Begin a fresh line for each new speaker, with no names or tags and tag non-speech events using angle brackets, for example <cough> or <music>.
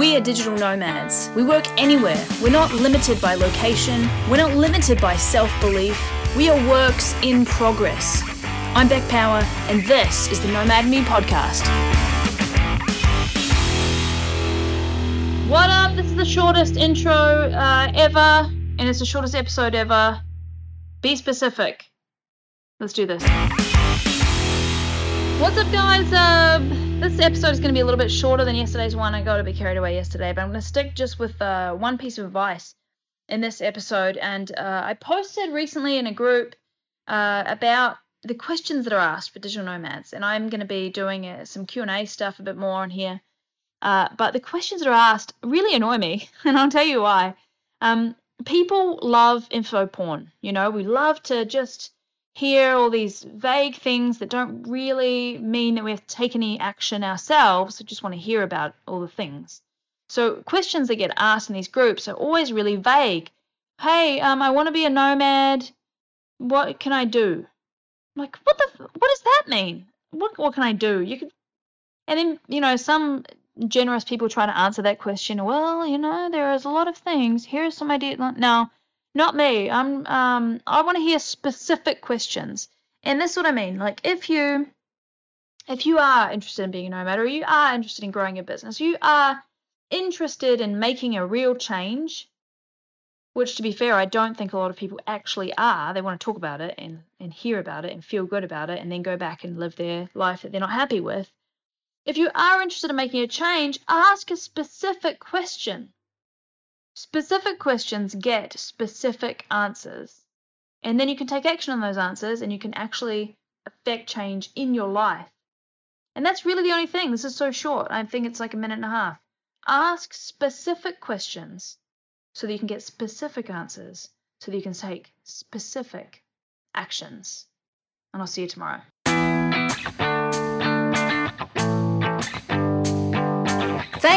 We are digital nomads. We work anywhere. We're not limited by location. We're not limited by self belief. We are works in progress. I'm Beck Power, and this is the Nomad Me podcast. What up? This is the shortest intro uh, ever, and it's the shortest episode ever. Be specific. Let's do this. What's up, guys? Um, this episode is going to be a little bit shorter than yesterday's one. I got a bit carried away yesterday, but I'm going to stick just with uh, one piece of advice in this episode. And uh, I posted recently in a group uh, about the questions that are asked for digital nomads, and I'm going to be doing uh, some Q&A stuff a bit more on here. Uh, but the questions that are asked really annoy me, <laughs> and I'll tell you why. Um, people love info porn. You know, we love to just hear all these vague things that don't really mean that we have to take any action ourselves. We just want to hear about all the things. So questions that get asked in these groups are always really vague. Hey, um, I want to be a nomad. What can I do? I'm like, what the? What does that mean? What what can I do? You could, and then you know some generous people try to answer that question. Well, you know, there is a lot of things. Here's some ideas. No, not me. I'm um I want to hear specific questions. And that's what I mean. Like if you if you are interested in being a nomad or you are interested in growing a business, you are interested in making a real change, which to be fair, I don't think a lot of people actually are. They want to talk about it and, and hear about it and feel good about it and then go back and live their life that they're not happy with. If you are interested in making a change, ask a specific question. Specific questions get specific answers. And then you can take action on those answers and you can actually affect change in your life. And that's really the only thing. This is so short. I think it's like a minute and a half. Ask specific questions so that you can get specific answers, so that you can take specific actions. And I'll see you tomorrow.